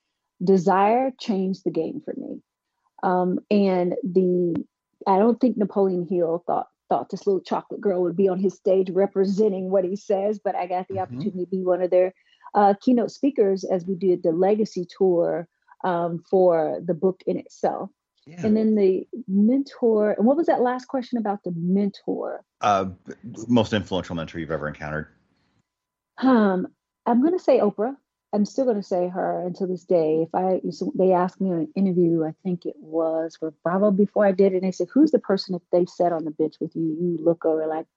Desire changed the game for me. Um, and the I don't think Napoleon Hill thought thought this little chocolate girl would be on his stage representing what he says, but I got the mm-hmm. opportunity to be one of their uh, keynote speakers as we did the legacy tour um, for the book in itself. Yeah. And then the mentor, and what was that last question about the mentor? Uh, most influential mentor you've ever encountered? Um, I'm going to say Oprah. I'm still going to say her until this day. If I, they asked me in an interview, I think it was for Bravo before I did it, and they said, "Who's the person that they sat on the bench with you? You look over like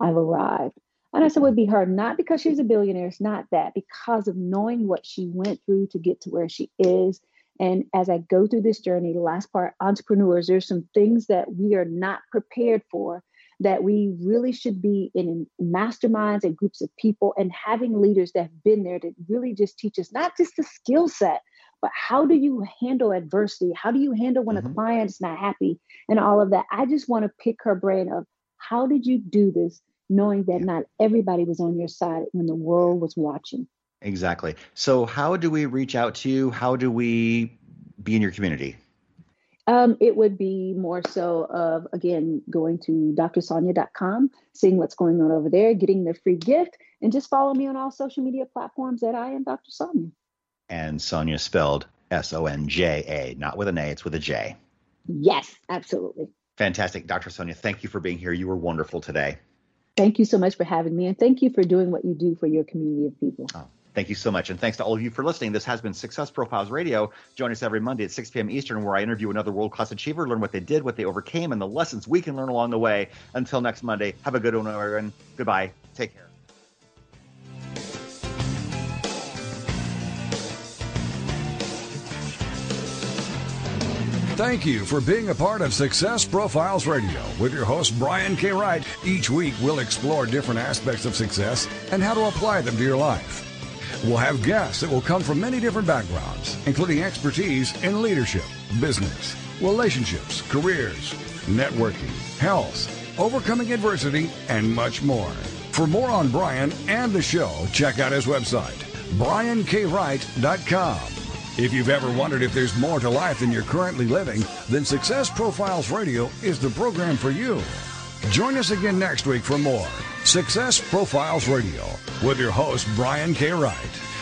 I've arrived." And I said, "Would be her, not because she's a billionaire. It's not that. Because of knowing what she went through to get to where she is, and as I go through this journey, the last part, entrepreneurs, there's some things that we are not prepared for that we really should be in masterminds and groups of people and having leaders that have been there to really just teach us not just the skill set, but how do you handle adversity? How do you handle when mm-hmm. a client's not happy and all of that? I just want to pick her brain of how did you do this knowing that not everybody was on your side when the world was watching? Exactly. So, how do we reach out to you? How do we be in your community? Um, it would be more so of, again, going to drsonja.com, seeing what's going on over there, getting the free gift, and just follow me on all social media platforms that I am Dr. Sonja. And Sonja spelled S O N J A, not with an A, it's with a J. Yes, absolutely. Fantastic. Dr. Sonja, thank you for being here. You were wonderful today. Thank you so much for having me, and thank you for doing what you do for your community of people. Oh. Thank you so much. And thanks to all of you for listening. This has been Success Profiles Radio. Join us every Monday at 6 p.m. Eastern, where I interview another world class achiever, learn what they did, what they overcame, and the lessons we can learn along the way. Until next Monday, have a good one, everyone. Goodbye. Take care. Thank you for being a part of Success Profiles Radio with your host, Brian K. Wright. Each week, we'll explore different aspects of success and how to apply them to your life. We'll have guests that will come from many different backgrounds, including expertise in leadership, business, relationships, careers, networking, health, overcoming adversity, and much more. For more on Brian and the show, check out his website, briankwright.com. If you've ever wondered if there's more to life than you're currently living, then Success Profiles Radio is the program for you. Join us again next week for more Success Profiles Radio with your host, Brian K. Wright.